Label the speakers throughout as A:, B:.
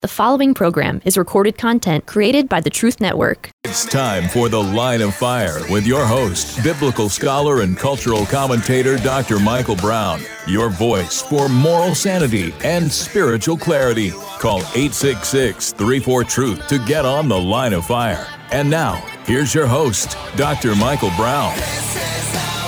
A: The following program is recorded content created by the Truth Network.
B: It's time for The Line of Fire with your host, biblical scholar and cultural commentator Dr. Michael Brown. Your voice for moral sanity and spiritual clarity. Call 866 34 Truth to get on The Line of Fire. And now, here's your host, Dr. Michael Brown.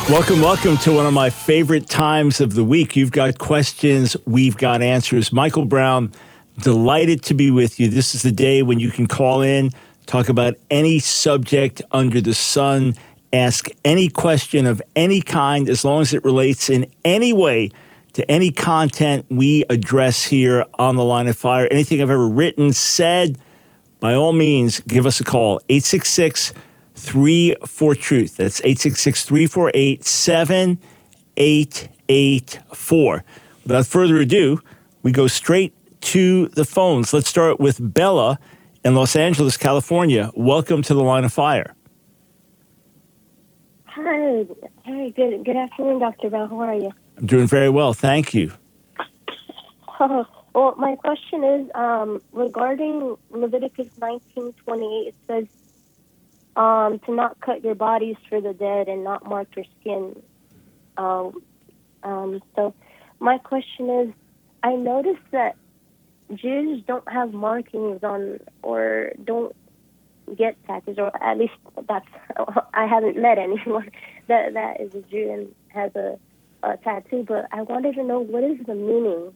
C: Welcome, welcome to one of my favorite times of the week. You've got questions, we've got answers. Michael Brown Delighted to be with you. This is the day when you can call in, talk about any subject under the sun, ask any question of any kind, as long as it relates in any way to any content we address here on the line of fire. Anything I've ever written, said, by all means, give us a call. 866 34 Truth. That's 866 348 7884. Without further ado, we go straight to the phones. Let's start with Bella in Los Angeles, California. Welcome to the line of fire.
D: Hi. Hey, good good afternoon, Dr. Bell. How are you?
C: I'm doing very well, thank you.
D: Oh, well, my question is um, regarding Leviticus 19:28. It says um, to not cut your bodies for the dead and not mark your skin. Um, um, so, my question is, I noticed that Jews don't have markings on or don't get tattoos, or at least that's I haven't met anyone that that is a Jew and has a, a tattoo. But I wanted to know what is the meaning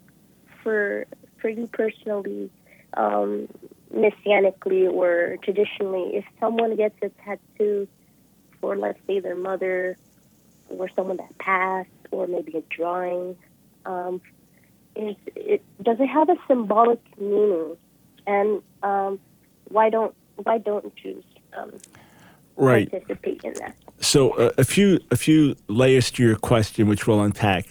D: for for you personally, um, messianically or traditionally, if someone gets a tattoo for let's say their mother or someone that passed, or maybe a drawing. Um, is it does it have a symbolic meaning, and um, why don't why don't Jews um,
C: right.
D: participate in that?
C: So uh, a few a few layers to your question, which we'll unpack.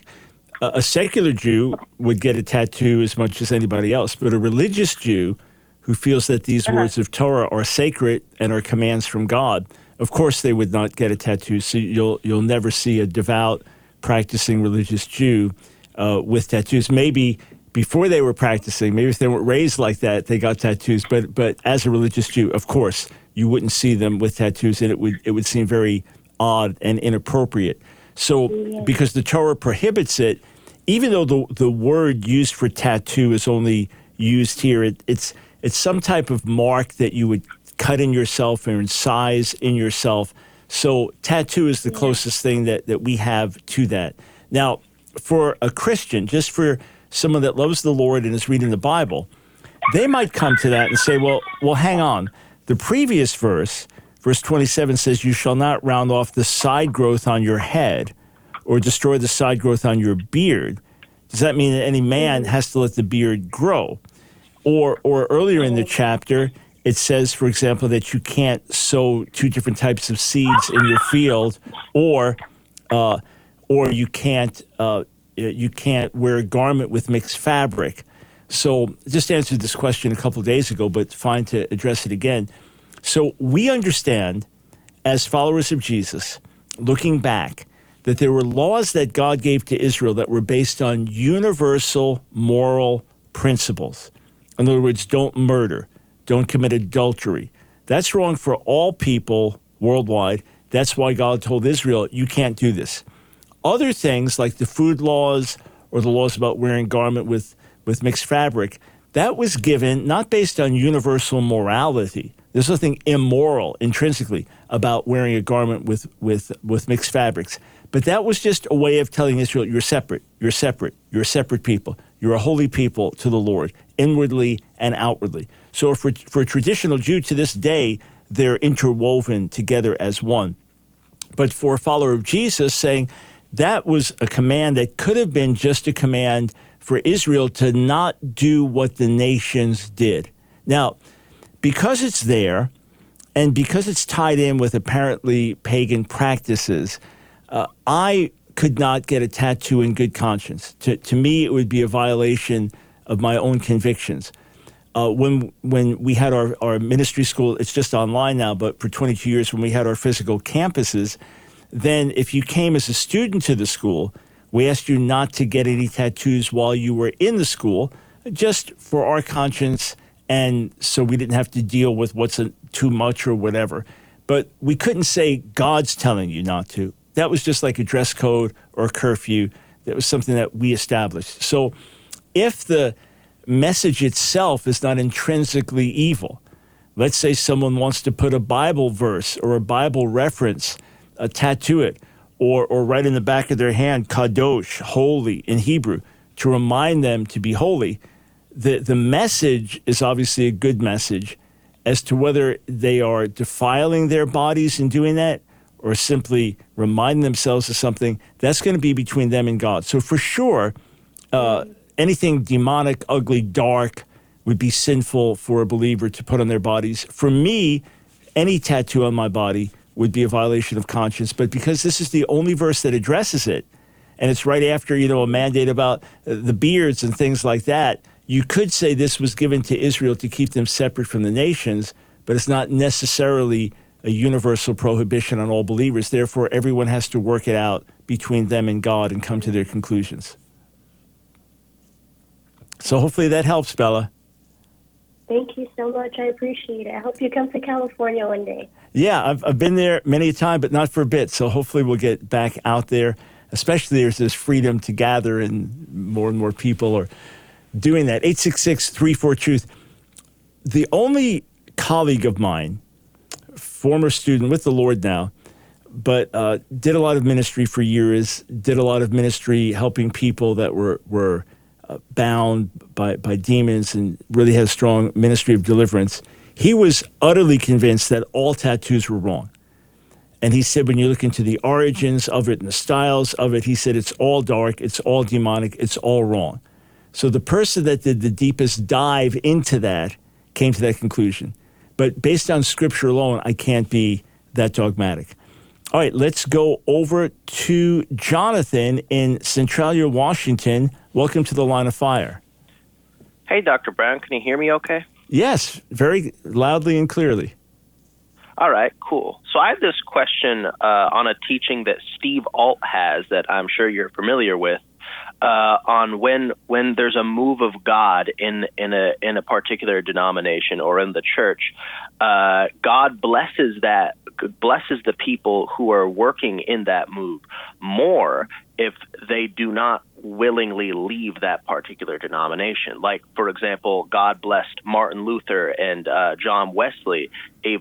C: Uh, a secular Jew would get a tattoo as much as anybody else, but a religious Jew who feels that these uh-huh. words of Torah are sacred and are commands from God, of course they would not get a tattoo. So you'll you'll never see a devout practicing religious Jew uh, with tattoos. Maybe before they were practicing, maybe if they weren't raised like that, they got tattoos. But but as a religious Jew, of course, you wouldn't see them with tattoos, and it would it would seem very odd and inappropriate. So because the Torah prohibits it, even though the the word used for tattoo is only used here, it, it's it's some type of mark that you would cut in yourself or size in yourself. So tattoo is the closest thing that, that we have to that. Now, for a Christian, just for someone that loves the Lord and is reading the Bible, they might come to that and say, well, well, hang on. The previous verse, verse 27 says, You shall not round off the side growth on your head or destroy the side growth on your beard. Does that mean that any man has to let the beard grow? Or, or earlier in the chapter, it says, for example, that you can't sow two different types of seeds in your field, or uh, or you can't uh, you can't wear a garment with mixed fabric. So just answered this question a couple days ago, but fine to address it again. So we understand, as followers of Jesus, looking back, that there were laws that God gave to Israel that were based on universal moral principles. In other words, don't murder, don't commit adultery. That's wrong for all people worldwide. That's why God told Israel, you can't do this. Other things like the food laws or the laws about wearing garment with, with mixed fabric, that was given not based on universal morality. There's nothing immoral intrinsically about wearing a garment with, with, with mixed fabrics. But that was just a way of telling Israel, you're separate, you're separate, you're a separate people, you're a holy people to the Lord, inwardly and outwardly. So for, for a traditional Jew to this day, they're interwoven together as one. But for a follower of Jesus, saying, that was a command that could have been just a command for Israel to not do what the nations did. Now, because it's there and because it's tied in with apparently pagan practices, uh, I could not get a tattoo in good conscience. To, to me, it would be a violation of my own convictions. Uh, when when we had our, our ministry school, it's just online now, but for 22 years, when we had our physical campuses, then if you came as a student to the school, we asked you not to get any tattoos while you were in the school, just for our conscience and so we didn't have to deal with what's a, too much or whatever. But we couldn't say God's telling you not to. That was just like a dress code or a curfew. That was something that we established. So if the message itself is not intrinsically evil, let's say someone wants to put a Bible verse or a Bible reference, uh, tattoo it, or, or write in the back of their hand, kadosh, holy in Hebrew, to remind them to be holy, the, the message is obviously a good message as to whether they are defiling their bodies in doing that or simply reminding themselves of something, that's going to be between them and God. So for sure, uh, anything demonic, ugly, dark would be sinful for a believer to put on their bodies. For me, any tattoo on my body would be a violation of conscience. But because this is the only verse that addresses it, and it's right after you know a mandate about uh, the beards and things like that, you could say this was given to Israel to keep them separate from the nations, but it's not necessarily a universal prohibition on all believers. Therefore, everyone has to work it out between them and God and come to their conclusions. So hopefully that helps, Bella.
D: Thank you so much. I appreciate it. I hope you come to California one day.
C: Yeah, I've, I've been there many a time, but not for a bit. So hopefully we'll get back out there. Especially there's this freedom to gather, and more and more people are doing that. 866 34 Truth. The only colleague of mine, former student with the Lord now, but uh, did a lot of ministry for years, did a lot of ministry helping people that were, were uh, bound by, by demons and really had a strong ministry of deliverance. He was utterly convinced that all tattoos were wrong. And he said, when you look into the origins of it and the styles of it, he said, it's all dark, it's all demonic, it's all wrong. So the person that did the deepest dive into that came to that conclusion. But based on scripture alone, I can't be that dogmatic. All right, let's go over to Jonathan in Centralia, Washington. Welcome to the line of fire.
E: Hey, Dr. Brown, can you hear me okay?
C: Yes, very loudly and clearly.
E: All right, cool. So I have this question uh, on a teaching that Steve Alt has that I'm sure you're familiar with. Uh, on when when there's a move of God in in a in a particular denomination or in the church, uh, God blesses that blesses the people who are working in that move more if they do not willingly leave that particular denomination. Like, for example, God blessed Martin Luther and uh, John Wesley,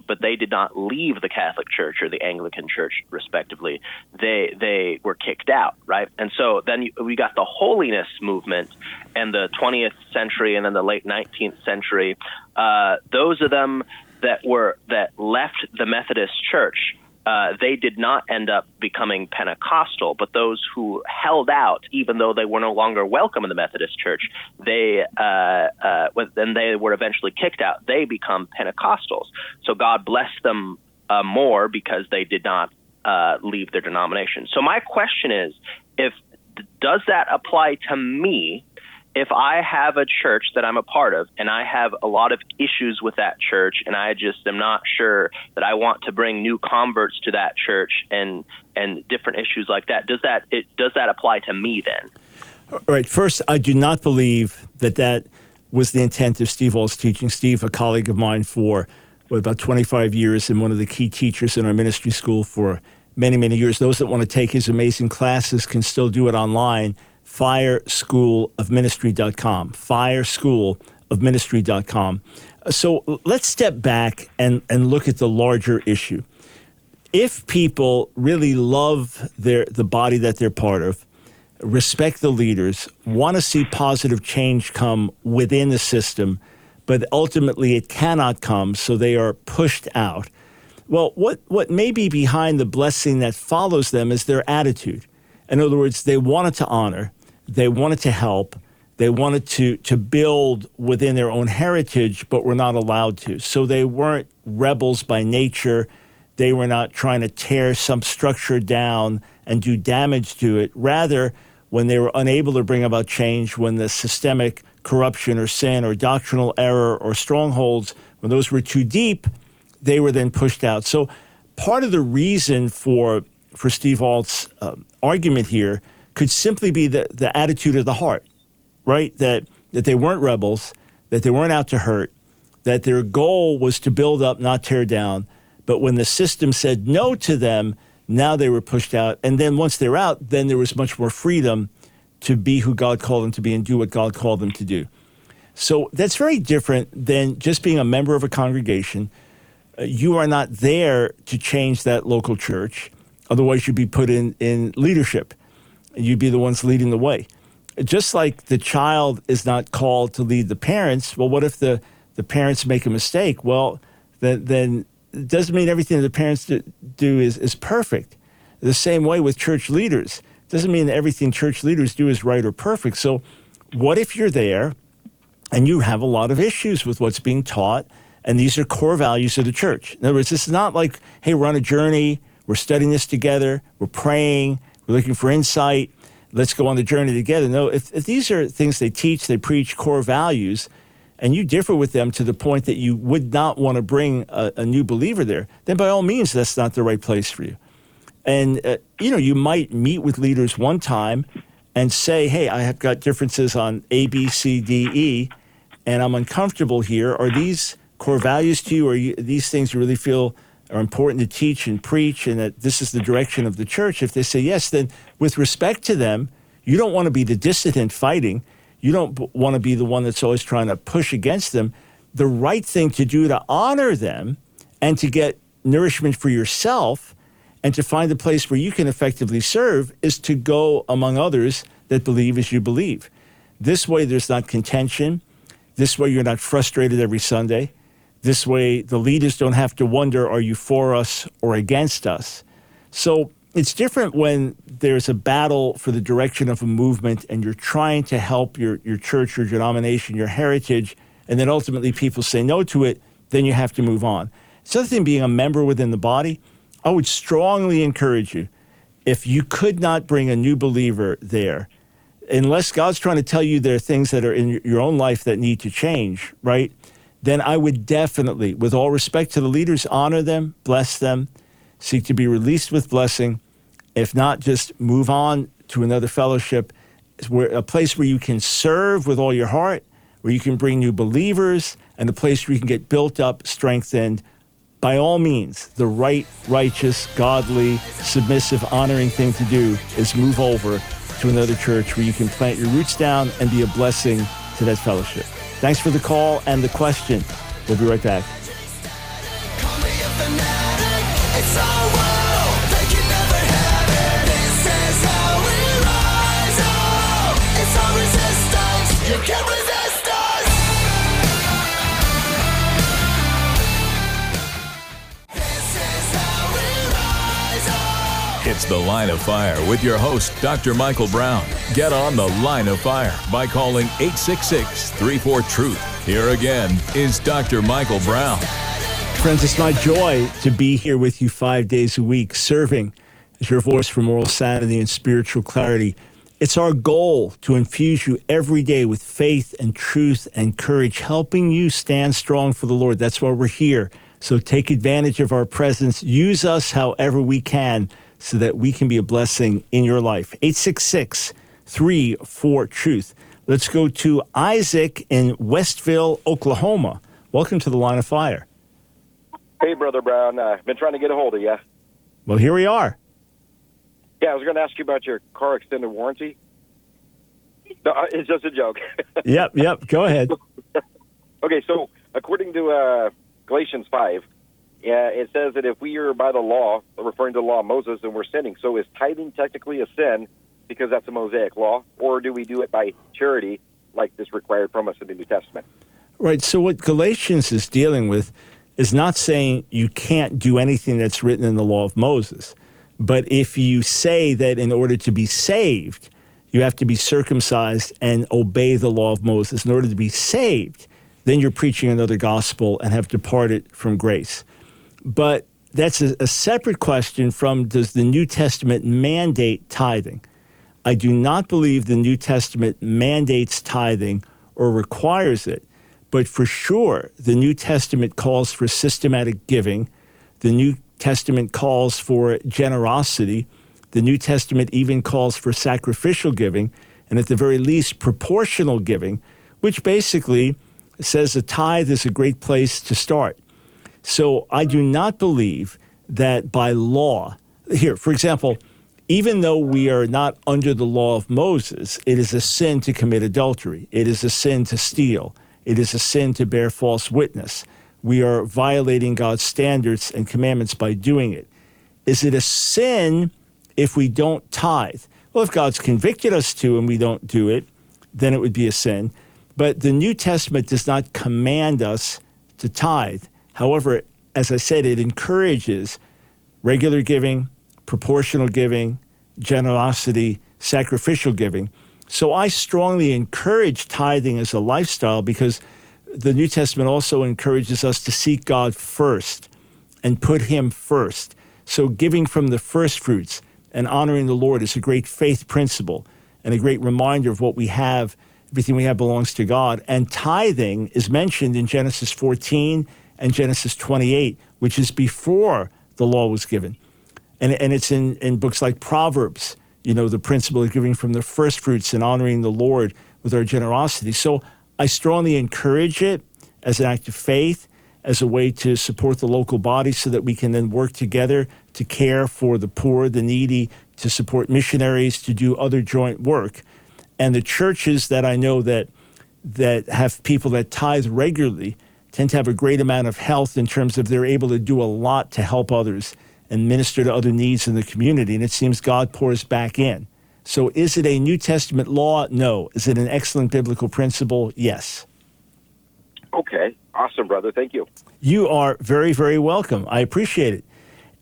E: but they did not leave the Catholic Church or the Anglican Church, respectively. They they were kicked out, right? And so then we got the holiness movement in the 20th century and then the late 19th century. Uh, those of them that were that left the Methodist Church uh, they did not end up becoming Pentecostal, but those who held out, even though they were no longer welcome in the Methodist Church, they uh, uh, then they were eventually kicked out. They become Pentecostals. So God blessed them uh, more because they did not uh, leave their denomination. So my question is, if does that apply to me if I have a church that I'm a part of and I have a lot of issues with that church and I just am not sure that I want to bring new converts to that church and and different issues like that, does that it does that apply to me then?
C: All right. First, I do not believe that that was the intent of Steve Alt's teaching. Steve, a colleague of mine for what, about 25 years and one of the key teachers in our ministry school for many, many years. Those that want to take his amazing classes can still do it online fireschoolofministry.com. Fireschoolofministry.com. So let's step back and, and look at the larger issue. If people really love their the body that they're part of, respect the leaders, want to see positive change come within the system, but ultimately it cannot come, so they are pushed out. Well, what, what may be behind the blessing that follows them is their attitude. In other words, they wanted to honor, they wanted to help, they wanted to, to build within their own heritage, but were not allowed to. So they weren't rebels by nature. They were not trying to tear some structure down and do damage to it. Rather, when they were unable to bring about change, when the systemic corruption or sin or doctrinal error or strongholds, when those were too deep, they were then pushed out. So part of the reason for for Steve Alt's uh, argument here could simply be the, the attitude of the heart, right? That, that they weren't rebels, that they weren't out to hurt, that their goal was to build up, not tear down. But when the system said no to them, now they were pushed out. And then once they're out, then there was much more freedom to be who God called them to be and do what God called them to do. So that's very different than just being a member of a congregation. Uh, you are not there to change that local church. Otherwise, you'd be put in, in leadership. You'd be the ones leading the way. Just like the child is not called to lead the parents, well, what if the, the parents make a mistake? Well, then, then it doesn't mean everything the parents do, is, is perfect. The same way with church leaders. Doesn't mean everything church leaders do is right or perfect. So, what if you're there and you have a lot of issues with what's being taught? And these are core values of the church. In other words, this is not like, hey, we're on a journey, we're studying this together, we're praying, we're looking for insight, let's go on the journey together. No, if, if these are things they teach, they preach core values, and you differ with them to the point that you would not want to bring a, a new believer there, then by all means, that's not the right place for you. And, uh, you know, you might meet with leaders one time and say, hey, I have got differences on A, B, C, D, E, and I'm uncomfortable here. Are these core values to you? Or you, these things you really feel are important to teach and preach and that this is the direction of the church? If they say yes, then with respect to them, you don't want to be the dissident fighting you don't want to be the one that's always trying to push against them. The right thing to do to honor them and to get nourishment for yourself and to find a place where you can effectively serve is to go among others that believe as you believe. This way, there's not contention. This way, you're not frustrated every Sunday. This way, the leaders don't have to wonder are you for us or against us? So, it's different when there's a battle for the direction of a movement and you're trying to help your, your church, your denomination, your heritage, and then ultimately people say no to it, then you have to move on. It's other thing being a member within the body. I would strongly encourage you, if you could not bring a new believer there, unless God's trying to tell you there are things that are in your own life that need to change, right? Then I would definitely, with all respect to the leaders, honor them, bless them, seek to be released with blessing. If not, just move on to another fellowship, where, a place where you can serve with all your heart, where you can bring new believers, and a place where you can get built up, strengthened. By all means, the right, righteous, godly, submissive, honoring thing to do is move over to another church where you can plant your roots down and be a blessing to that fellowship. Thanks for the call and the question. We'll be right back.
B: It's The Line of Fire with your host, Dr. Michael Brown. Get on The Line of Fire by calling 866 34 Truth. Here again is Dr. Michael Brown.
C: Friends, it's my joy to be here with you five days a week, serving as your voice for moral sanity and spiritual clarity. It's our goal to infuse you every day with faith and truth and courage, helping you stand strong for the Lord. That's why we're here. So take advantage of our presence. Use us however we can so that we can be a blessing in your life. 866 34 Truth. Let's go to Isaac in Westville, Oklahoma. Welcome to the line of fire.
F: Hey, Brother Brown. I've uh, been trying to get a hold of you.
C: Well, here we are.
F: Yeah, I was going to ask you about your car extended warranty. No, uh, it's just a joke.
C: yep, yep. Go ahead.
F: okay, so according to uh, Galatians 5, yeah, it says that if we are by the law, referring to the law of Moses, then we're sinning. So is tithing technically a sin because that's a Mosaic law, or do we do it by charity like this required from us in the New Testament?
C: Right. So what Galatians is dealing with is not saying you can't do anything that's written in the law of Moses. But if you say that in order to be saved, you have to be circumcised and obey the law of Moses in order to be saved, then you're preaching another gospel and have departed from grace. But that's a, a, separate question from does the New Testament mandate tithing? I do not believe the New Testament mandates tithing or requires it, but for sure, the New Testament calls for systematic giving. The New Testament calls for generosity. The New Testament even calls for sacrificial giving, and at the very least, proportional giving, which basically says a tithe is a great place to start. So I do not believe that by law, here, for example, even though we are not under the law of Moses, it is a sin to commit adultery. It is a sin to steal. It is a sin to bear false witness. We are violating God's standards and commandments by doing it. Is it a sin if we don't tithe? Well, if God's convicted us to and we don't do it, then it would be a sin. But the New Testament does not command us to tithe. However, as I said, it encourages regular giving, proportional giving, generosity, sacrificial giving. So I strongly encourage tithing as a lifestyle because the New Testament also encourages us to seek God first and put Him first. So giving from the first fruits and honoring the Lord is a great faith principle and a great reminder of what we have. Everything we have belongs to God. And tithing is mentioned in Genesis 14 and Genesis 28, which is before the law was given. And, and it's in, in books like Proverbs, you know, the principle of giving from the first fruits and honoring the Lord with our generosity. So I strongly encourage it as an act of faith, as a way to support the local body so that we can then work together to care for the poor, the needy, to support missionaries, to do other joint work. And the churches that I know that that have people that tithe regularly tend to have a great amount of health in terms of they're able to do a lot to help others and minister to other needs in the community. And it seems God pours back in. So is it a New Testament law? No. Is it an excellent biblical principle? Yes.
F: Okay. Awesome, brother. Thank you.
C: You are very, very welcome. I appreciate it.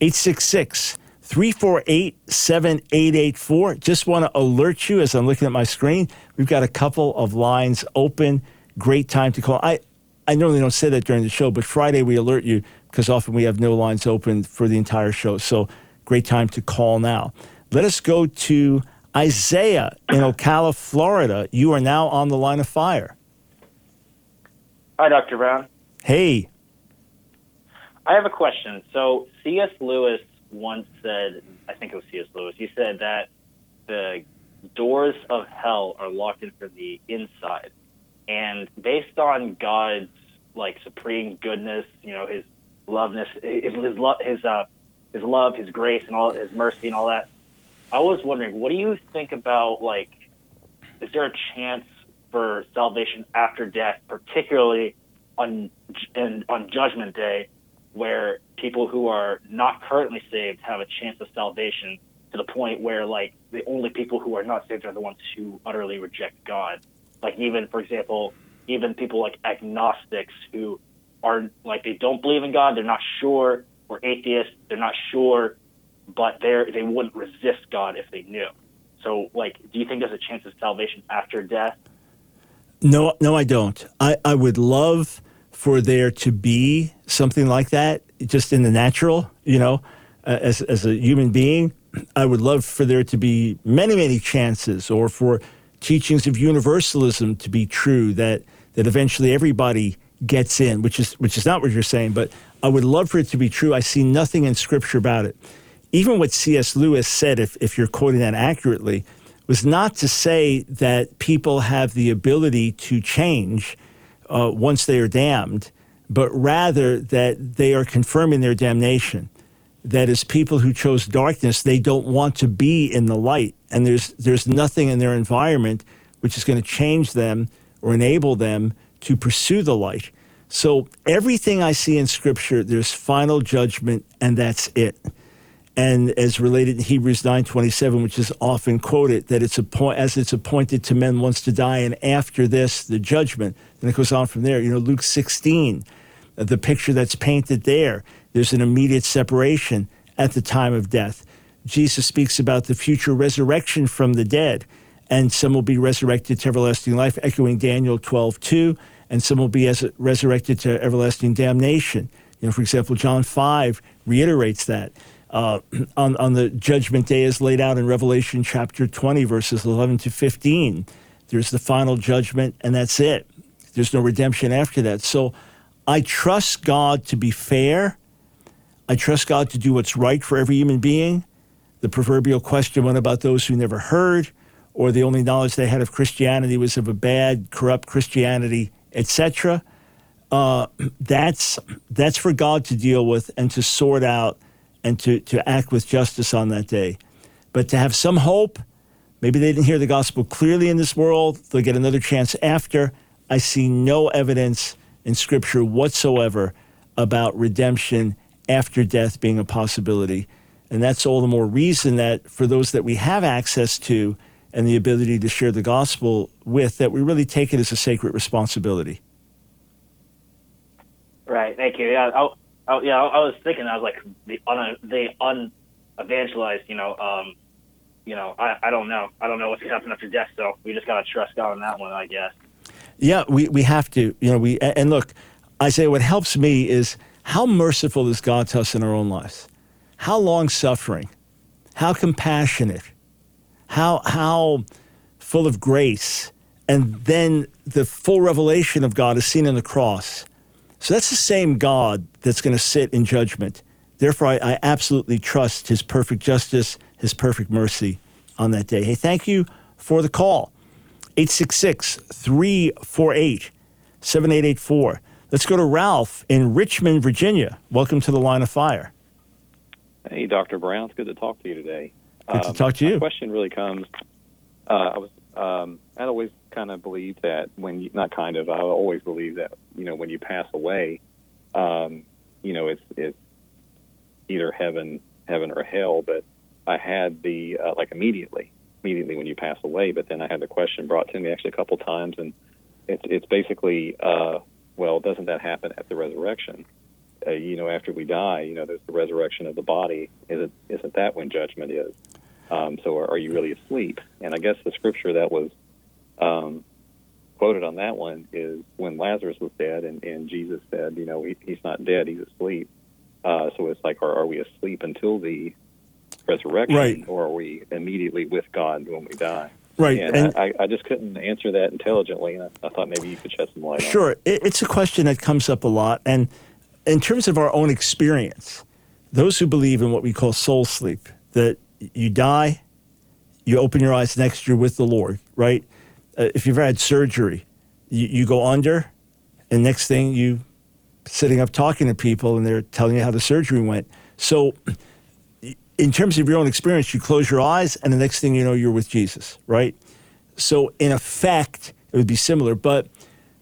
C: 866 348 7884. Just want to alert you as I'm looking at my screen. We've got a couple of lines open. Great time to call. I, I normally don't say that during the show, but Friday we alert you because often we have no lines open for the entire show. So great time to call now. Let us go to Isaiah in Ocala, Florida. You are now on the line of fire.
G: Hi, Dr. Brown.
C: Hey.
G: I have a question. So, C.S. Lewis once said, I think it was C.S. Lewis, he said that the doors of hell are locked in from the inside. And based on God's like supreme goodness, you know, his loveness, his his, his uh his love, his grace, and all his mercy and all that. I was wondering, what do you think about like? Is there a chance for salvation after death, particularly on in, on Judgment Day, where people who are not currently saved have a chance of salvation to the point where like the only people who are not saved are the ones who utterly reject God. Like even for example, even people like agnostics who are like they don't believe in God, they're not sure, or atheists, they're not sure, but they're they wouldn't resist God if they knew. So like, do you think there's a chance of salvation after death?
C: No, no, I don't. I, I would love for there to be something like that, just in the natural, you know, uh, as, as a human being. I would love for there to be many, many chances, or for teachings of universalism to be true, that, that eventually everybody gets in, which is, which is not what you're saying, but I would love for it to be true. I see nothing in Scripture about it. Even what C.S. Lewis said, if, if you're quoting that accurately, was not to say that people have the ability to change uh, once they are damned, but rather that they are confirming their damnation. That as people who chose darkness, they don't want to be in the light, and there's there's nothing in their environment which is going to change them or enable them to pursue the light. So everything I see in Scripture, there's final judgment, and that's it. And as related in Hebrews 9:27 which is often quoted that it's a point as it's appointed to men once to die and after this the judgment. And it goes on from there. You know Luke 16 uh, the picture that's painted there there's an immediate separation at the time of death Jesus speaks about the future resurrection from the dead and some will be resurrected to everlasting life echoing Daniel 12:2 and some will be as resurrected to everlasting damnation you know for example John 5 reiterates that uh, on, on the judgment day is laid out in Revelation chapter 20, verses 11 to 15. There's the final judgment, and that's it. There's no redemption after that. So I trust God to be fair. I trust God to do what's right for every human being. The proverbial question what about those who never heard, or the only knowledge they had of Christianity was of a bad, corrupt Christianity, etc. uh, that's that's for God to deal with and to sort out and to, to act with justice on that day. But to have some hope, maybe they didn't hear the gospel clearly in this world, they'll get another chance after. I see no evidence in Scripture whatsoever about redemption after death being a possibility. And that's all the more reason that for those that we have access to and the ability to share the gospel with, that we really take it as a sacred responsibility.
G: Right. Thank you. Yeah. I, I, yeah. I was thinking. I was like the un, the unevangelized. You know. Um, you know. I, I don't know. I don't know what's to happen after death. So we just gotta trust God on that one. I guess.
C: Yeah. We we have to. You know. We and look. I say what helps me is how merciful is God to us in our own lives. How long suffering. How compassionate. How how full of grace. And then the full revelation of God is seen in the cross so that's the same God that's going to sit in judgment. Therefore, I, I, absolutely trust his perfect justice, his perfect mercy on that day. Hey, thank you for the call. 866 348 7884. Let's go to Ralph in Richmond, Virginia. Welcome to the line of fire.
H: Hey, Dr. Brown. It's good to talk to you today.
C: Good um, to talk to you.
H: My question really comes uh, I was um, I'd always kind of believe that when you, not kind of, I always believe that you know when you pass away, um, you know it's it's either heaven, heaven or hell. But I had the uh, like immediately, immediately when you pass away. But then I had the question brought to me actually a couple times, and it's it's basically, uh, well, doesn't that happen at the resurrection? Uh, you know, after we die, you know, there's the resurrection of the body. Is it isn't that when judgment is? Um, so are, are, you really asleep? And I guess the scripture that was um, quoted on that one is when Lazarus was dead, and, and Jesus said, you know, he, he's not dead, he's asleep. Uh, so it's like, are, are we asleep until the resurrection,
C: right.
H: or are we immediately with God when we die?
C: Right.
H: And, and I, I, just couldn't answer that intelligently, and I, I thought maybe you could shed some light
C: sure.
H: on it.
C: It's a question that comes up a lot. And in terms of our own experience, those who believe in what we call soul sleep, that you die, you open your eyes next year with the Lord, right? Uh, if you've ever had surgery, you, you go under, and next thing you sitting up talking to people and they're telling you how the surgery went. So, in terms of your own experience, you close your eyes, and the next thing you know, you're with Jesus, right? So, in effect, it would be similar. But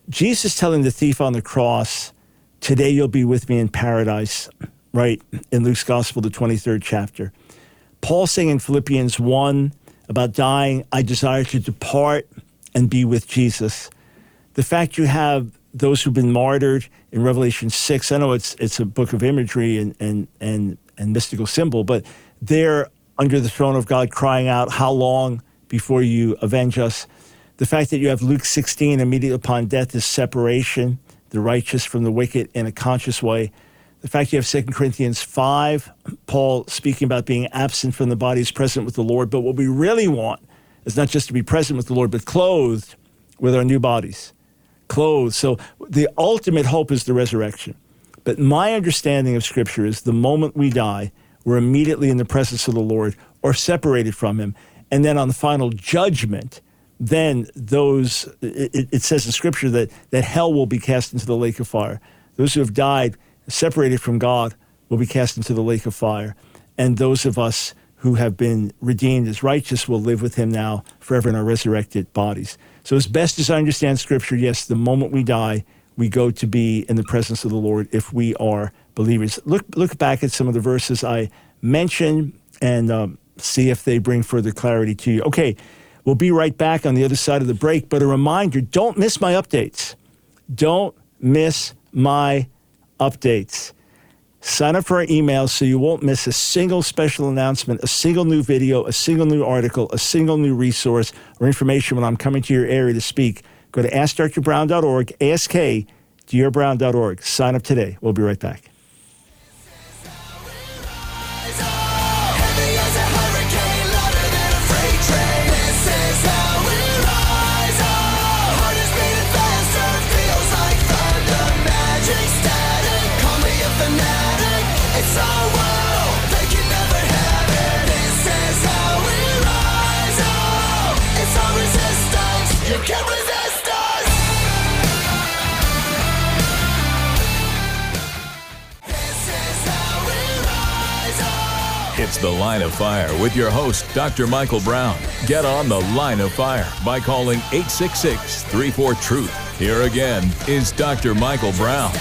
C: Jesus telling the thief on the cross, Today you'll be with me in paradise, right? In Luke's Gospel, the 23rd chapter. Paul saying in Philippians 1 about dying, I desire to depart and be with Jesus. The fact you have those who've been martyred in Revelation 6, I know it's, it's a book of imagery and, and, and, and mystical symbol, but they're under the throne of God crying out, How long before you avenge us? The fact that you have Luke 16, immediately upon death, is separation, the righteous from the wicked in a conscious way the fact you have 2 Corinthians 5, Paul speaking about being absent from the body is present with the Lord. But what we really want is not just to be present with the Lord, but clothed with our new bodies. Clothed. So the ultimate hope is the resurrection. But my understanding of Scripture is the moment we die, we're immediately in the presence of the Lord or separated from Him. And then on the final judgment, then those, it, it says in Scripture that, that hell will be cast into the lake of fire. Those who have died, separated from God will be cast into the lake of fire. And those of us who have been redeemed as righteous will live with him now forever in our resurrected bodies. So, as best as I understand Scripture, yes, the moment we die, we go to be in the presence of the Lord if we are believers. Look, look back at some of the verses I mentioned and um, see if they bring further clarity to you. Okay, we'll be right back on the other side of the break, but a reminder don't miss my updates. Don't miss my updates. Sign up for our emails so you won't miss a single special announcement, a single new video, a single new article, a single new resource or information when I'm coming to your area to speak. Go to askdrbrown.org, askdrbrown.org. Sign up today. We'll be right back.
B: The Line of Fire with your host, Dr. Michael Brown. Get on The Line of Fire by calling 866 34 Truth. Here again is Dr. Michael Brown.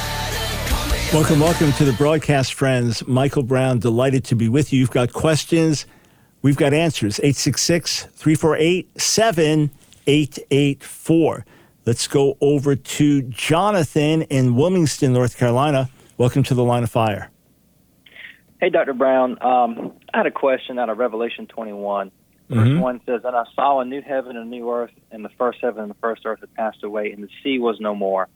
C: Welcome, welcome to the broadcast, friends. Michael Brown, delighted to be with you. You've got questions, we've got answers. 866 348 7884. Let's go over to Jonathan in Wilmington, North Carolina. Welcome to the line of fire.
I: Hey, Dr. Brown. Um, I had a question out of Revelation 21. Verse
C: Mhm.
I: 1 says, And I saw a new heaven and a new earth, and the first heaven and the first earth had passed away, and the sea was no more.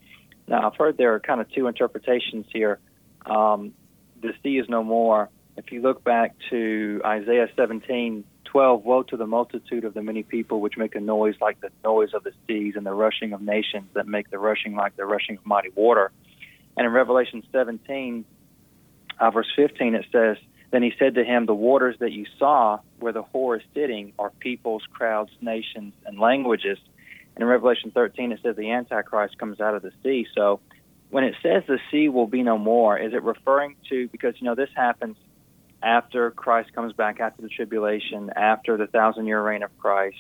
I: Now, I've heard there are kind of two interpretations here. Um, the sea is no more. If you look back to Isaiah 17, 12, Woe to the multitude of the many people which make a noise like the noise of the seas, and the rushing of nations that make the rushing like the rushing of mighty water. And in Revelation 17, uh, verse 15, it says, Then he said to him, The waters that you saw where the whore is sitting are peoples, crowds, nations, and languages. And in Revelation 13, it says the Antichrist comes out of the sea. So when it says the sea will be no more, is it referring to, because, you know, this happens after Christ comes back, after the tribulation, after the thousand year reign of Christ,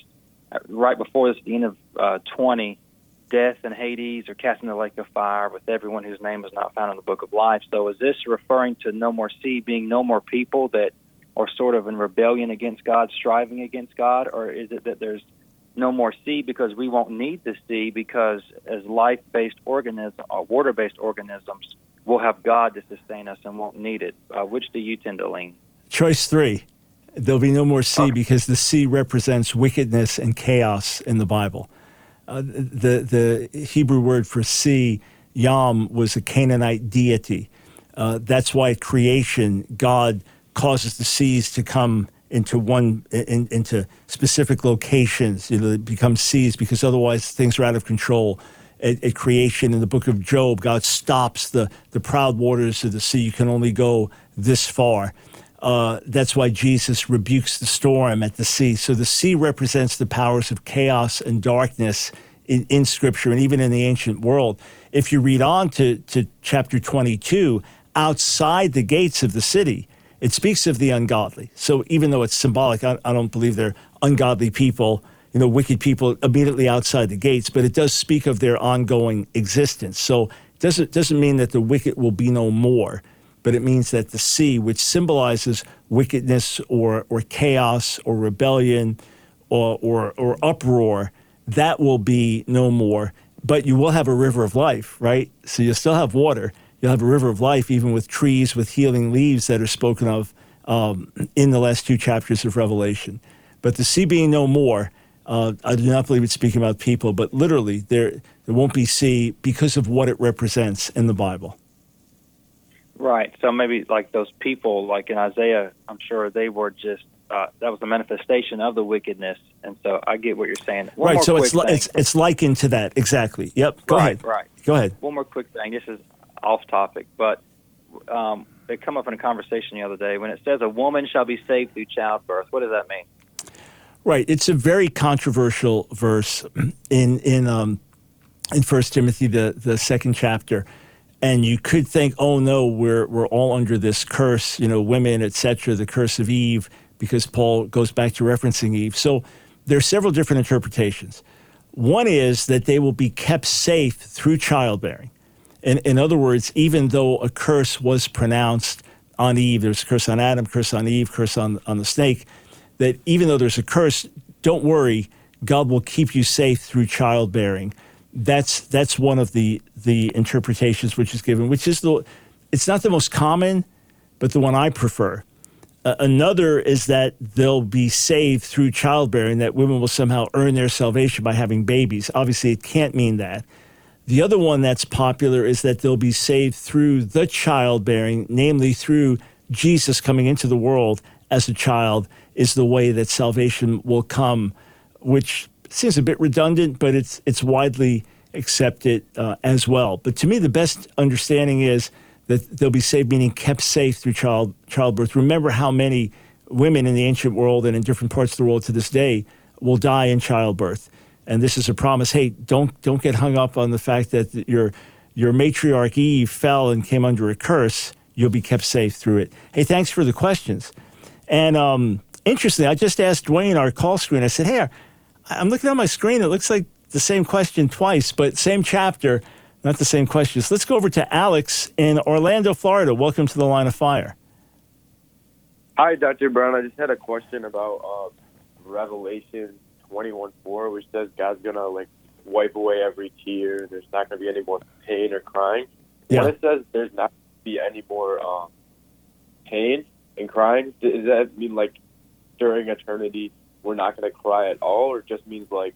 I: uh, right before this, the end of uh, 20, death and Hades are cast in the lake of fire with everyone whose name is not found in the book of life. So is this referring to no more sea being no more people that are sort of in rebellion against God, striving against God, or is it that there's no more sea because we won't need the sea because as life-based organisms or water-based organisms, we'll have God to sustain us and won't need it. Uh, which do you tend to lean?
C: Choice three there'll be no more sea because the sea represents wickedness and chaos in the Bible. Uh, the, the Hebrew word for sea, Yam, was a Canaanite deity. Uh, that's why creation, God causes the seas to come into one in, into specific locations. You know, they become seas because otherwise things are out of control. At, at creation, in the book of Job, God stops the the proud waters of the sea. You can only go this far. Uh, that's why Jesus rebukes the storm at the sea. So the sea represents the powers of chaos and darkness in, in Scripture and even in the ancient world. If you read on to, to chapter 22, outside the gates of the city, it speaks of the ungodly. So even though it's symbolic, I, I don't believe they're ungodly people, you know, wicked people immediately outside the gates, but it does speak of their ongoing existence. So it doesn't, doesn't mean that the wicked will be no more but it means that the sea, which symbolizes wickedness or, or chaos or rebellion or, or, or uproar, that will be no more. But you will have a river of life, right? So you'll still have water. You'll have a river of life, even with trees with healing leaves that are spoken of um, in the last two chapters of Revelation. But the sea being no more, uh, I do not believe it's speaking about people, but literally there, there won't be sea because of what it represents in the Bible.
I: Right. So maybe like those people, like in Isaiah, I'm sure they were just uh, that was the manifestation of the wickedness, and so I get what you're saying. One
C: right. So it's li- it's it's likened to that exactly. Yep. Go
I: right,
C: ahead.
I: Right.
C: Go ahead.
I: One more quick thing. This is off topic, but um, it come up in a conversation the other day when it says a woman shall be saved through childbirth. What does that mean?
C: Right. It's a very controversial verse in in um, in First Timothy, the the second chapter, and you could think, oh no, we're we're all under this curse, you know, women, etc., the curse of Eve, because Paul goes back to referencing Eve. So there are several different interpretations. One is that they will be kept safe through childbearing. In, in other words, even though a curse was pronounced on Eve, there's a curse on Adam, curse on Eve, curse on, on the snake, that even though there's a curse, don't worry, God will keep you safe through childbearing. That's that's one of the the interpretations which is given, which is the it's not the most common, but the one I prefer. Uh, another is that they'll be saved through childbearing, that women will somehow earn their salvation by having babies. Obviously, it can't mean that. The other one that's popular is that they'll be saved through the childbearing, namely through Jesus coming into the world as a child, is the way that salvation will come, which seems a bit redundant, but it's it's widely accepted uh, as well. But to me, the best understanding is that they'll be saved, meaning kept safe through child childbirth. Remember how many women in the ancient world and in different parts of the world to this day will die in childbirth. And this is a promise. Hey, don't don't get hung up on the fact that your your matriarch Eve fell and came under a curse. You'll be kept safe through it. Hey, thanks for the questions. And um, interestingly, I just asked Dwayne, our call screen, I said, hey, I'm looking at my screen. It looks like the same question twice, but same chapter, not the same questions. Let's go over to Alex in Orlando, Florida. Welcome to the line of fire.
J: Hi, Dr. Brown. I just had a question about uh, Revelation 21 4, which says God's going to like wipe away every tear. There's not going to be any more pain or crying.
C: Yeah.
J: When it says there's not going to be any more um, pain and crying, does that mean like during eternity we're not going to cry at all, or just means like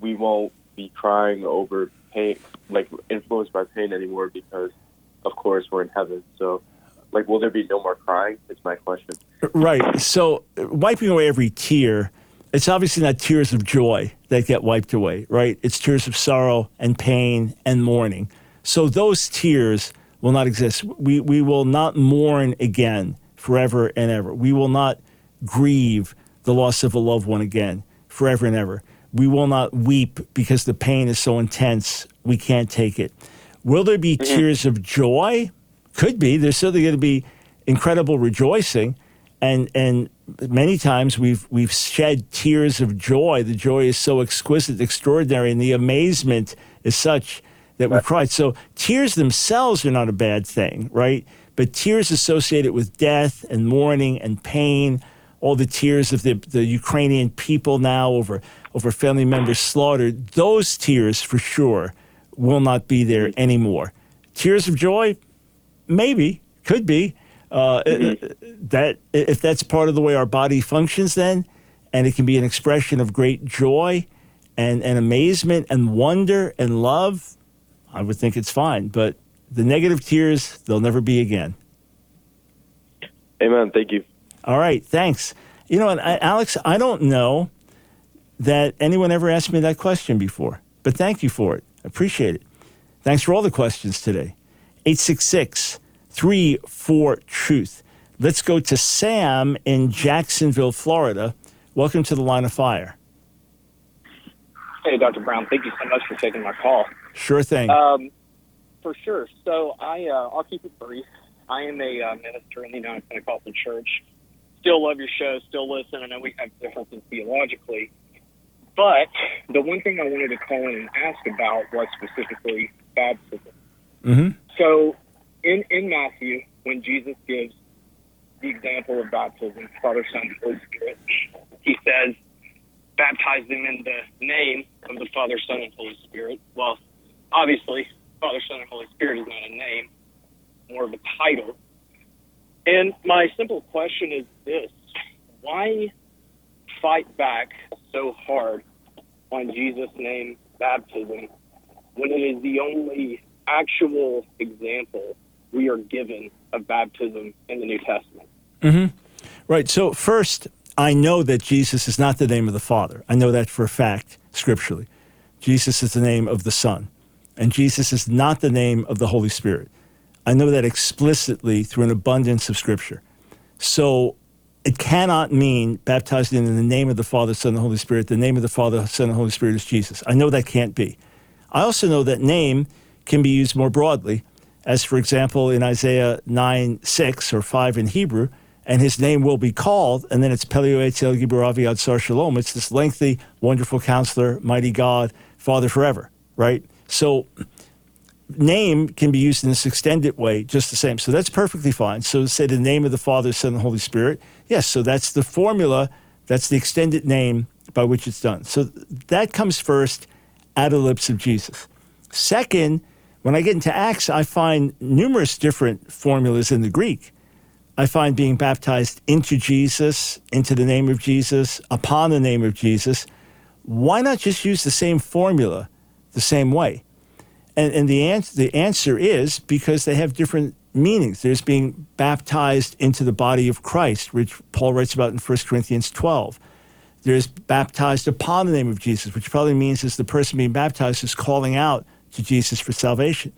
J: we won't be crying over pain, like influenced by pain anymore because, of course, we're in heaven. So, like, will there be no more crying? It's my question.
C: Right. So, wiping away every tear, it's obviously not tears of joy that get wiped away, right? It's tears of sorrow and pain and mourning. So, those tears will not exist. We, we will not mourn again forever and ever. We will not grieve the loss of a loved one again forever and ever. We will not weep because the pain is so intense we can't take it. Will there be mm-hmm. tears of joy? Could be. There's certainly going to be incredible rejoicing, and and many times we've we've shed tears of joy. The joy is so exquisite, extraordinary, and the amazement is such that we cried. So tears themselves are not a bad thing, right? But tears associated with death and mourning and pain, all the tears of the, the Ukrainian people now over over family members slaughtered, those tears for sure will not be there anymore. Tears of joy, maybe, could be. Uh, that if that's part of the way our body functions, then, and it can be an expression of great joy, and, and amazement and wonder and love, I would think it's fine. But the negative tears, they'll never be again.
J: Amen. Thank you.
C: All right, thanks. You know, and I, Alex, I don't know that anyone ever asked me that question before, but thank you for it. I appreciate it. Thanks for all the questions today. 866 34 Truth. Let's go to Sam in Jacksonville, Florida. Welcome to the line of fire.
K: Hey, Dr. Brown, thank you so much for taking my call.
C: Sure thing.
K: Um, for sure. So I, uh, I'll keep it brief. I am a uh, minister in the United Pentecostal Church. Still love your show. Still listen. I know we have differences theologically, but the one thing I wanted to call in and ask about was specifically baptism.
C: Mm-hmm.
K: So in in Matthew, when Jesus gives the example of baptism, Father, Son, and Holy Spirit, he says, baptize them in the name of the Father, Son, and Holy Spirit. Well, obviously, Father, Son, and Holy Spirit is not a name, more of a title. And my simple question is this why fight back so hard on Jesus' name baptism when it is the only actual example we are given of baptism in the New Testament?
C: Mm-hmm. Right. So, first, I know that Jesus is not the name of the Father. I know that for a fact, scripturally. Jesus is the name of the Son, and Jesus is not the name of the Holy Spirit. I know that explicitly through an abundance of scripture. So, it cannot mean baptized in the name of the Father, Son, and Holy Spirit. The name of the Father, Son, and Holy Spirit is Jesus. I know that can't be. I also know that name can be used more broadly, as for example in Isaiah 9 6 or 5 in Hebrew, and his name will be called, and then it's Pelio Etzel Gibaravi Ad Sar Shalom. It's this lengthy, wonderful counselor, mighty God, Father forever, right? So name can be used in this extended way just the same. So that's perfectly fine. So say the name of the Father, Son, and Holy Spirit. Yes, so that's the formula, that's the extended name by which it's done. So that comes first of the lips of Jesus. Second, when I get into Acts, I find numerous different formulas in the Greek. I find being baptized into Jesus, into the name of Jesus, upon the name of Jesus. Why not just use the same formula the same way? And, and the, answer, the answer is because they have different meanings. There's being baptized into the body of Christ, which Paul writes about in 1 Corinthians 12. There's baptized upon the name of Jesus, which probably means is the person being baptized is calling out to Jesus for salvation.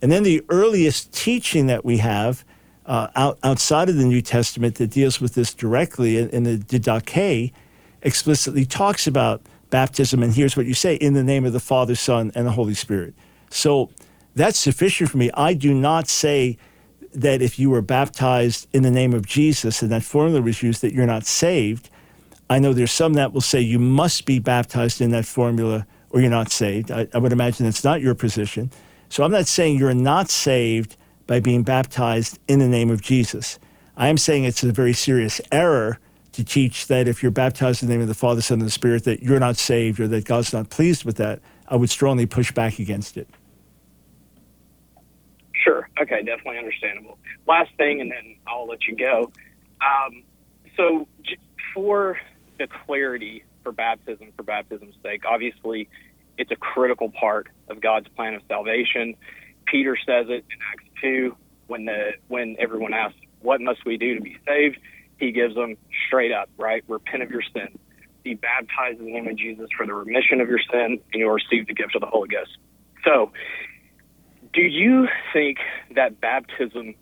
C: And then the earliest teaching that we have uh, out, outside of the New Testament that deals with this directly in, in the Didache explicitly talks about baptism. And here's what you say in the name of the Father, Son, and the Holy Spirit. So that's sufficient for me. I do not say that if you were baptized in the name of Jesus and that formula was used, that you're not saved. I know there's some that will say you must be baptized in that formula or you're not saved. I, I would imagine that's not your position. So I'm not saying you're not saved by being baptized in the name of Jesus. I am saying it's a very serious error to teach that if you're baptized in the name of the Father, Son, and the Spirit, that you're not saved or that God's not pleased with that. I would strongly push back against it.
K: Sure. Okay, definitely understandable. Last thing, and then I'll let you go. Um, so, for the clarity for baptism, for baptism's sake, obviously, it's a critical part of God's plan of salvation. Peter says it in Acts two when the when everyone asks, "What must we do to be saved?" He gives them straight up, right? Repent of your sin, be baptized in the name of Jesus for the remission of your sin, and you'll receive the gift of the Holy Ghost. So, do you think that baptism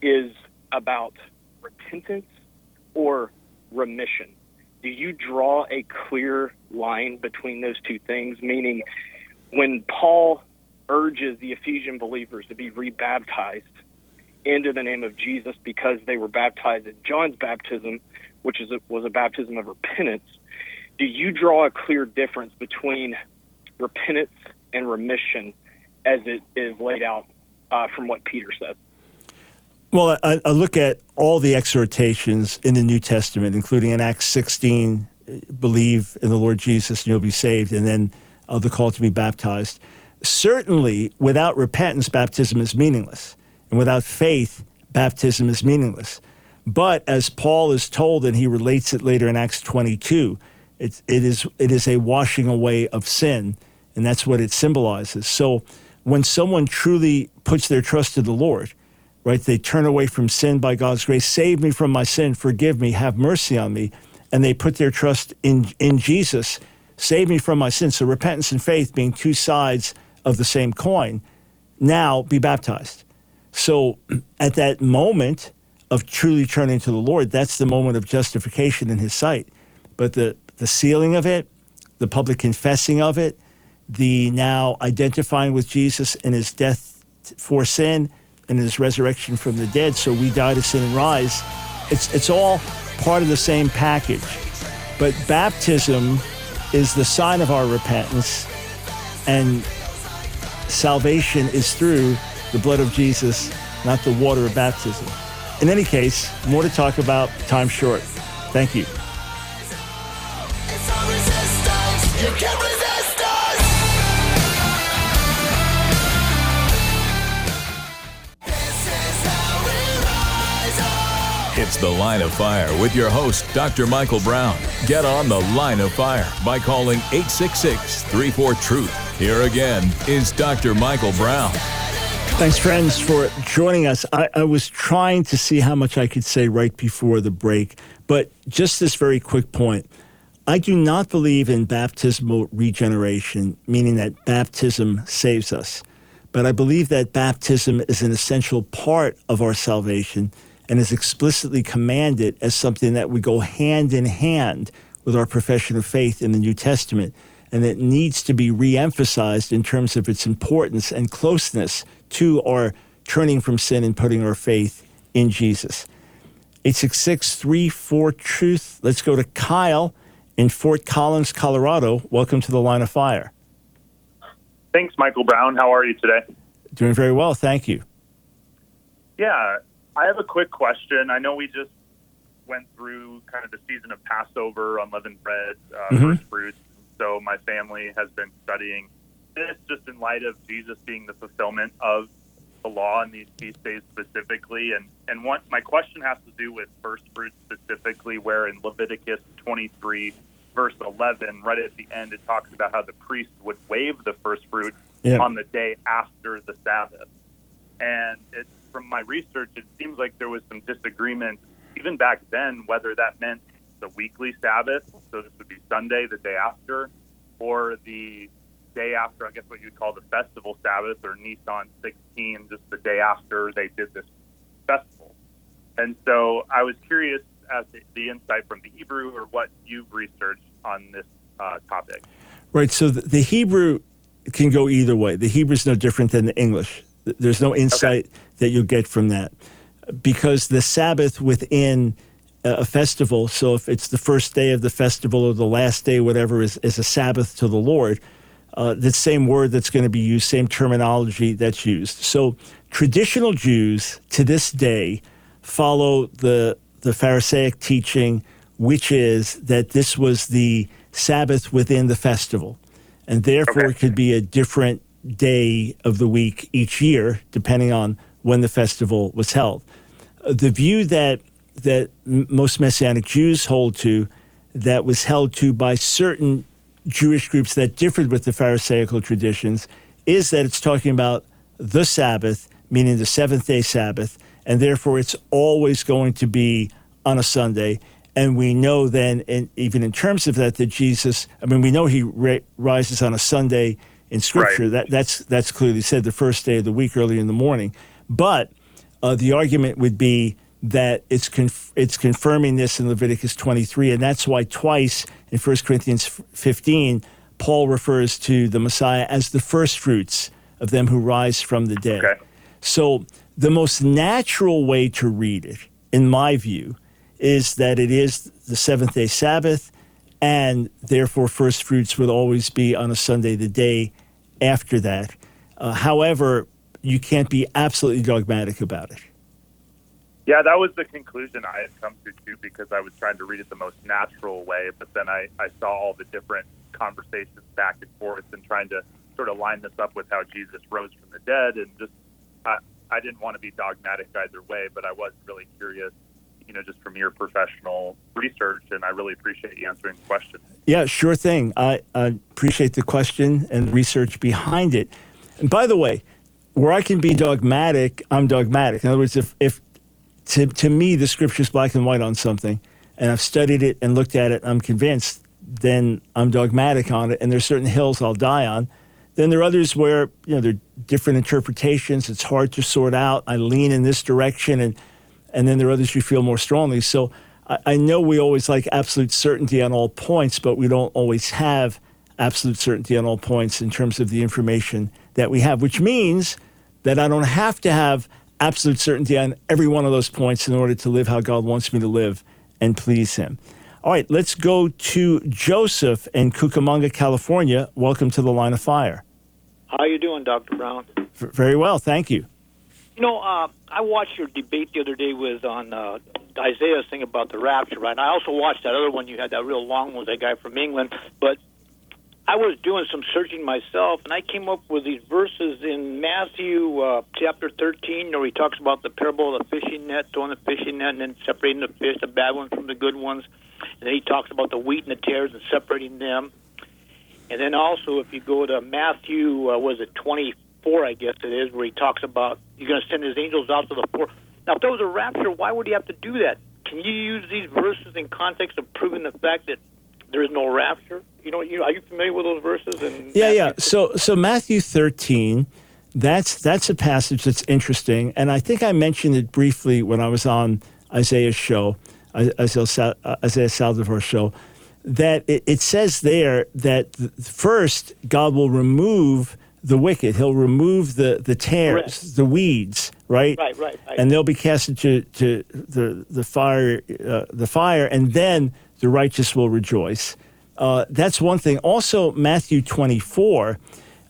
K: is about repentance or remission? Do you draw a clear line between those two things? Meaning, when Paul urges the Ephesian believers to be rebaptized into the name of Jesus because they were baptized in John's baptism, which is a, was a baptism of repentance, do you draw a clear difference between repentance and remission as it is laid out uh, from what Peter says?
C: Well, I, I, look at all the exhortations in the New Testament, including in Acts 16, believe in the Lord Jesus and you'll be saved, and then uh, the call to be baptized. Certainly, without repentance, baptism is meaningless. And without faith, baptism is meaningless. But as Paul is told, and he relates it later in Acts 22, it, it, is, it is a washing away of sin, and that's what it symbolizes. So when someone truly puts their trust in the Lord, right? They turn away from sin by God's grace. Save me from my sin. Forgive me. Have mercy on me. And they put their trust in, in Jesus. Save me from my sin. So repentance and faith being two sides of the same coin. Now be baptized. So at that moment of truly turning to the Lord, that's the moment of justification in his sight. But the, the sealing of it, the public confessing of it, the now identifying with Jesus in his death for sin, and his resurrection from the dead, so we die to sin and rise. It's, it's all part of the same package. But baptism is the sign of our repentance, and salvation is through the blood of Jesus, not the water of baptism. In any case, more to talk about, time short. Thank you.
B: It's The Line of Fire with your host, Dr. Michael Brown. Get on The Line of Fire by calling 866 34 Truth. Here again is Dr. Michael Brown.
C: Thanks, friends, for joining us. I, I, was trying to see how much I could say right before the break, but just this very quick point. I do not believe in baptismal regeneration, meaning that baptism saves us. But I believe that baptism is an essential part of our salvation and is explicitly commanded as something that would go hand in hand with our profession of faith in the New Testament, and that needs to be reemphasized in terms of its importance and closeness to our turning from sin and putting our faith in Jesus. 866 Truth. Let's go to Kyle in Fort Collins, Colorado. Welcome to the line of fire.
L: Thanks, Michael Brown. How are you today?
C: Doing very well. Thank you.
L: Yeah, I have a quick question. I know we just went through kind of the season of Passover, unleavened bread, uh, mm-hmm. first fruits. So my family has been studying this just in light of Jesus being the fulfillment of the law in these feast days specifically. And and what my question has to do with first fruits specifically, where in Leviticus 23 verse 11, right at the end, it talks about how the priest would wave the first fruit yeah. on the day after the Sabbath. And it's from my research, it seems like there was some disagreement even back then whether that meant the weekly Sabbath, so this would be Sunday, the day after, or the day after, I guess what you'd call the festival Sabbath, or Nisan 16, just the day after they did this festival. And so I was curious as to the insight from the Hebrew or what you've researched on this uh, topic.
C: Right. So the, the Hebrew can go either way. The Hebrew is no different than the English. There's no insight. Okay. That you'll get from that. Because the Sabbath within a festival, so if it's the first day of the festival or the last day, whatever, is, is a Sabbath to the Lord, uh, the same word that's going to be used, same terminology that's used. So traditional Jews to this day follow the, the Pharisaic teaching, which is that this was the Sabbath within the festival. And therefore, it could be a different day of the week each year, depending on when the festival was held. The view that that most Messianic Jews hold to, that was held to by certain Jewish groups that differed with the Pharisaical traditions, is that it's talking about the Sabbath, meaning the seventh day Sabbath, and therefore it's always going to be on a Sunday. And we know then, and even in terms of that, that Jesus, I mean, we know he ra- rises on a Sunday in Scripture. That, that's, that's clearly said the first day of the week early in the morning. But uh, the argument would be that it's conf- it's confirming this in Leviticus 23, and that's why twice in 1 Corinthians 15, Paul refers to the Messiah as the first fruits of them who rise from the dead.
L: Okay.
C: So the most natural way to read it, in my view, is that it is the seventh day Sabbath, and therefore first fruits would always be on a Sunday, the day after that. Uh, however, you can't be absolutely dogmatic about it.
L: Yeah, that was the conclusion I had come to too, because I was trying to read it the most natural way, but then I, I saw all the different conversations back and forth and trying to sort of line this up with how Jesus rose from the dead, and just I, I didn't want to be dogmatic either way, but I was really curious, you know, just from your professional research, and I really appreciate you answering the question.
C: Yeah, sure thing. I, I appreciate the question and research behind it. And by the way, where I can be dogmatic, I'm dogmatic. In other words, if, if to, to me the scripture's black and white on something, and I've studied it and looked at it, I'm convinced, then I'm dogmatic on it, and there's certain hills I'll die on. Then there are others where you know there are different interpretations. It's hard to sort out. I lean in this direction, and and then there are others you feel more strongly. So I, I know we always like absolute certainty on all points, but we don't always have absolute certainty on all points in terms of the information that we have, which means that I don't have to have absolute certainty on every one of those points in order to live how God wants me to live and please Him. All right, let's go to Joseph in Cucamonga, California. Welcome to the Line of Fire.
M: How you doing, Dr. Brown?
C: V- very well, thank you.
M: You know, uh, I watched your debate the other day with on uh, Isaiah's thing about the rapture, right? And I also watched that other one you had, that real long one with that guy from England. But I was doing some searching myself, and I came up with these verses in Matthew uh, chapter 13, where he talks about the parable of the fishing net, throwing the fishing net, and then separating the fish, the bad ones from the good ones. And then he talks about the wheat and the tares and separating them. And then also, if you go to Matthew, uh, was it 24, I guess it is, where he talks about you're going to send his angels out to the poor. Now, if there was a rapture, why would he have to do that? Can you use these verses in context of proving the fact that there is no rapture? You know, you, are you familiar with those verses? And
C: Yeah, yeah. So, so Matthew 13, that's that's a passage that's interesting, and I think I mentioned it briefly when I was on Isaiah's show, Isaiah, uh, Isaiah Saldivar's show, that it, it says there that first God will remove the wicked. He'll remove the the tares, the weeds, right?
M: Right, right, right.
C: And they'll be cast into to the the fire, uh, the fire, and then the righteous will rejoice. Uh, that's one thing. Also, Matthew 24,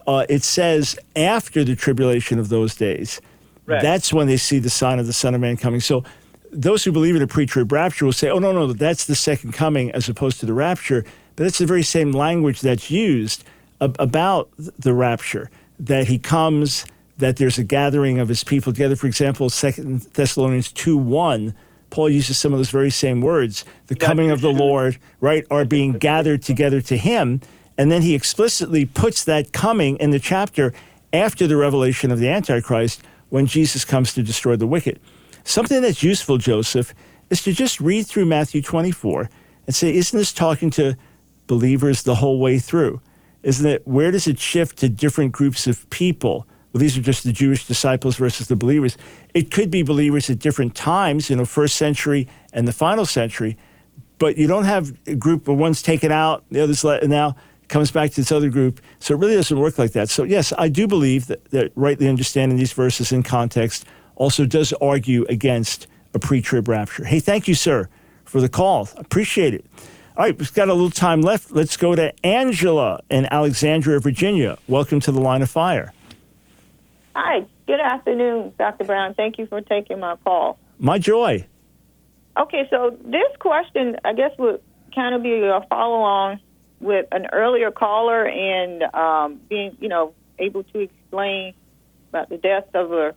C: uh, it says after the tribulation of those days,
M: Right.
C: that's when they see the sign of the Son of Man coming. So, those who believe in a pre-trib rapture will say, "Oh no, no, that's the second coming as opposed to the rapture." But that's the very same language that's used ab- about the rapture that he comes, that there's a gathering of his people together. For example, Second Thessalonians two one. Paul uses some of those very same words. The coming of the Lord, right, are being gathered together to him. And then he explicitly puts that coming in the chapter after the revelation of the Antichrist when Jesus comes to destroy the wicked. Something that's useful, Joseph, is to just read through Matthew 24 and say, isn't this talking to believers the whole way through? Isn't it, where does it shift to different groups of people? Well, these are just the Jewish disciples versus the believers. It could be believers at different times, you know, first century and the final century, but you don't have a group where one's taken out, the other's let, now comes back to this other group. So it really doesn't work like that. So, yes, I do believe that, that rightly understanding these verses in context also does argue against a pre trib rapture. Hey, thank you, sir, for the call. Appreciate it. All right, we've got a little time left. Let's go to Angela in Alexandria, Virginia. Welcome to the line of fire.
N: Hi, good afternoon, Dr. Brown. Thank you for taking my call.
C: My joy.
N: Okay, so this question, I guess, would kind of be a follow on with an earlier caller and um, being, you know, able to explain about the death of a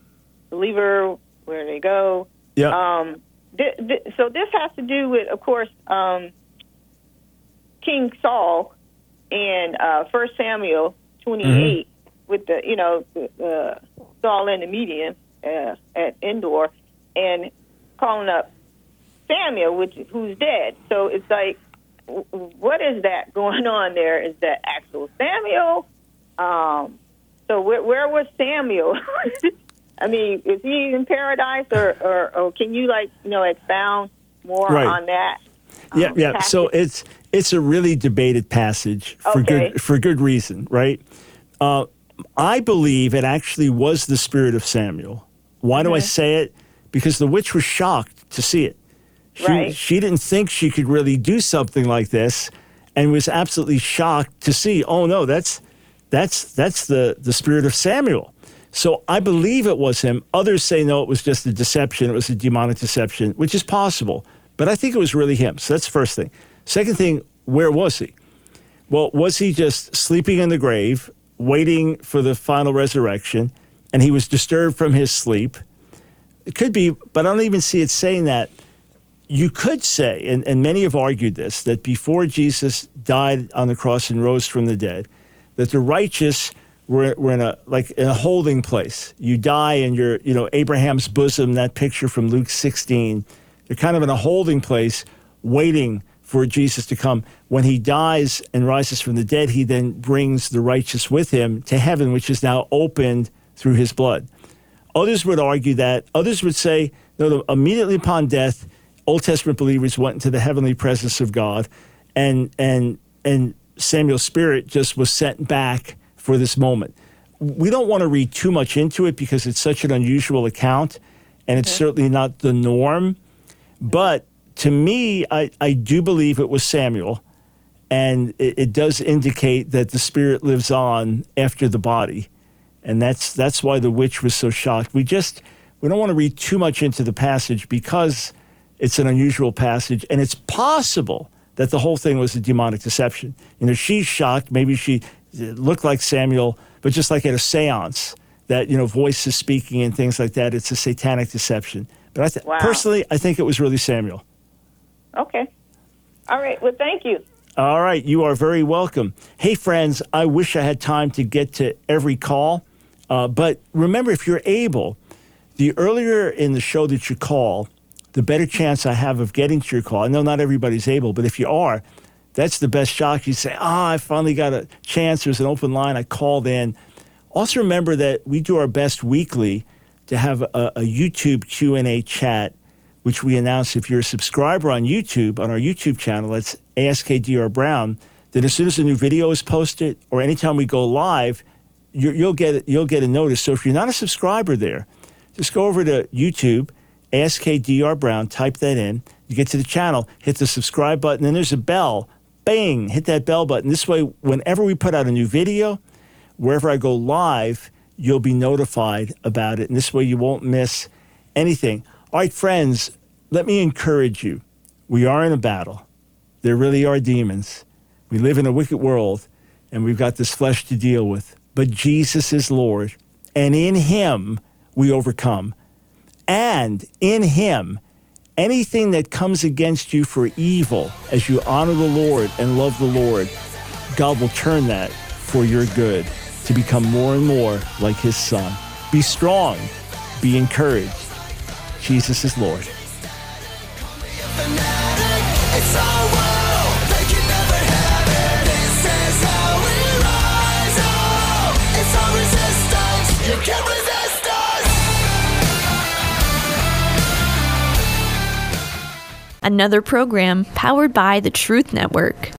N: believer, where they go.
C: Yeah.
N: Um, th- th- so this has to do with, of course, um, King Saul and uh, First Samuel 28 with the, you know, uh, Saul and the medium uh, at Endor and calling up Samuel, which who's dead. So it's like, what is that going on there? Is that actual Samuel? Um, so where, where was Samuel? I mean, is he in paradise, or, or, or can you like you know expound more
C: Right.
N: on that?
C: Yeah,
N: um,
C: yeah. So
N: passage?
C: it's it's a really debated passage for
N: Okay.
C: good for good reason, right? Uh, I believe it actually was the spirit of Samuel. Why do I say it? Because the witch was shocked to see it. She,
N: Right.
C: she didn't think she could really do something like this, and was absolutely shocked to see. Oh no, that's that's that's the the spirit of Samuel. So I believe it was him. Others say no, it was just a deception. It was a demonic deception, which is possible. But I think it was really him. So that's the first thing. Second thing, where was he? Well, was he just sleeping in the grave, waiting for the final resurrection, and he was disturbed from his sleep? It could be, but I don't even see it saying that. You could say, and, and many have argued this, that before Jesus died on the cross and rose from the dead, that the righteous were, were in a like in a holding place. You die in your, you know, Abraham's bosom, that picture from Luke 16. They're kind of in a holding place, waiting for Jesus to come. When he dies and rises from the dead, he then brings the righteous with him to heaven, which is now opened through his blood. Others would argue that. Others would say, no, no, immediately upon death, Old Testament believers went into the heavenly presence of God, and and and Samuel's spirit just was sent back for this moment. We don't want to read too much into it because it's such an unusual account, and it's certainly not the norm. But to me, I, I do believe it was Samuel, and it, it does indicate that the spirit lives on after the body, and that's that's why the witch was so shocked. We just we don't want to read too much into the passage because it's an unusual passage, and it's possible that the whole thing was a demonic deception. You know, she's shocked. Maybe she uh, looked like Samuel, but just like at a séance, that you know, voices speaking and things like that. It's a satanic deception. But I th-
N: Wow.
C: personally, I think it was really Samuel.
N: Okay. All right. Well, thank you.
C: All right, you are very welcome. Hey, friends, I wish I had time to get to every call, uh, but remember, if you're able, the earlier in the show that you call, the better chance I have of getting to your call. I know not everybody's able, but if you are, that's the best shot. You say, "Ah, I finally got a chance. There's an open line. I called in." Also, remember that we do our best weekly to have a, a YouTube Q and A chat which we announce if you're a subscriber on YouTube, on our YouTube channel, that's ASKDR Brown, then as soon as a new video is posted or anytime we go live, you, you'll, get, you'll get a notice. So if you're not a subscriber there, just go over to YouTube, ASKDR Brown, type that in. You get to the channel, hit the subscribe button, and there's a bell. Bang, hit that bell button. This way, whenever we put out a new video, wherever I go live, you'll be notified about it. And this way, you won't miss anything. All right, friends, let me encourage you. We are in a battle. There really are demons. We live in a wicked world, and we've got this flesh to deal with. But Jesus is Lord, and in Him we overcome. And in Him, anything that comes against you for evil, as you honor the Lord and love the Lord, God will turn that for your good to become more and more like His Son. Be strong, be encouraged. Jesus is Lord.
A: Another program powered by the Truth Network.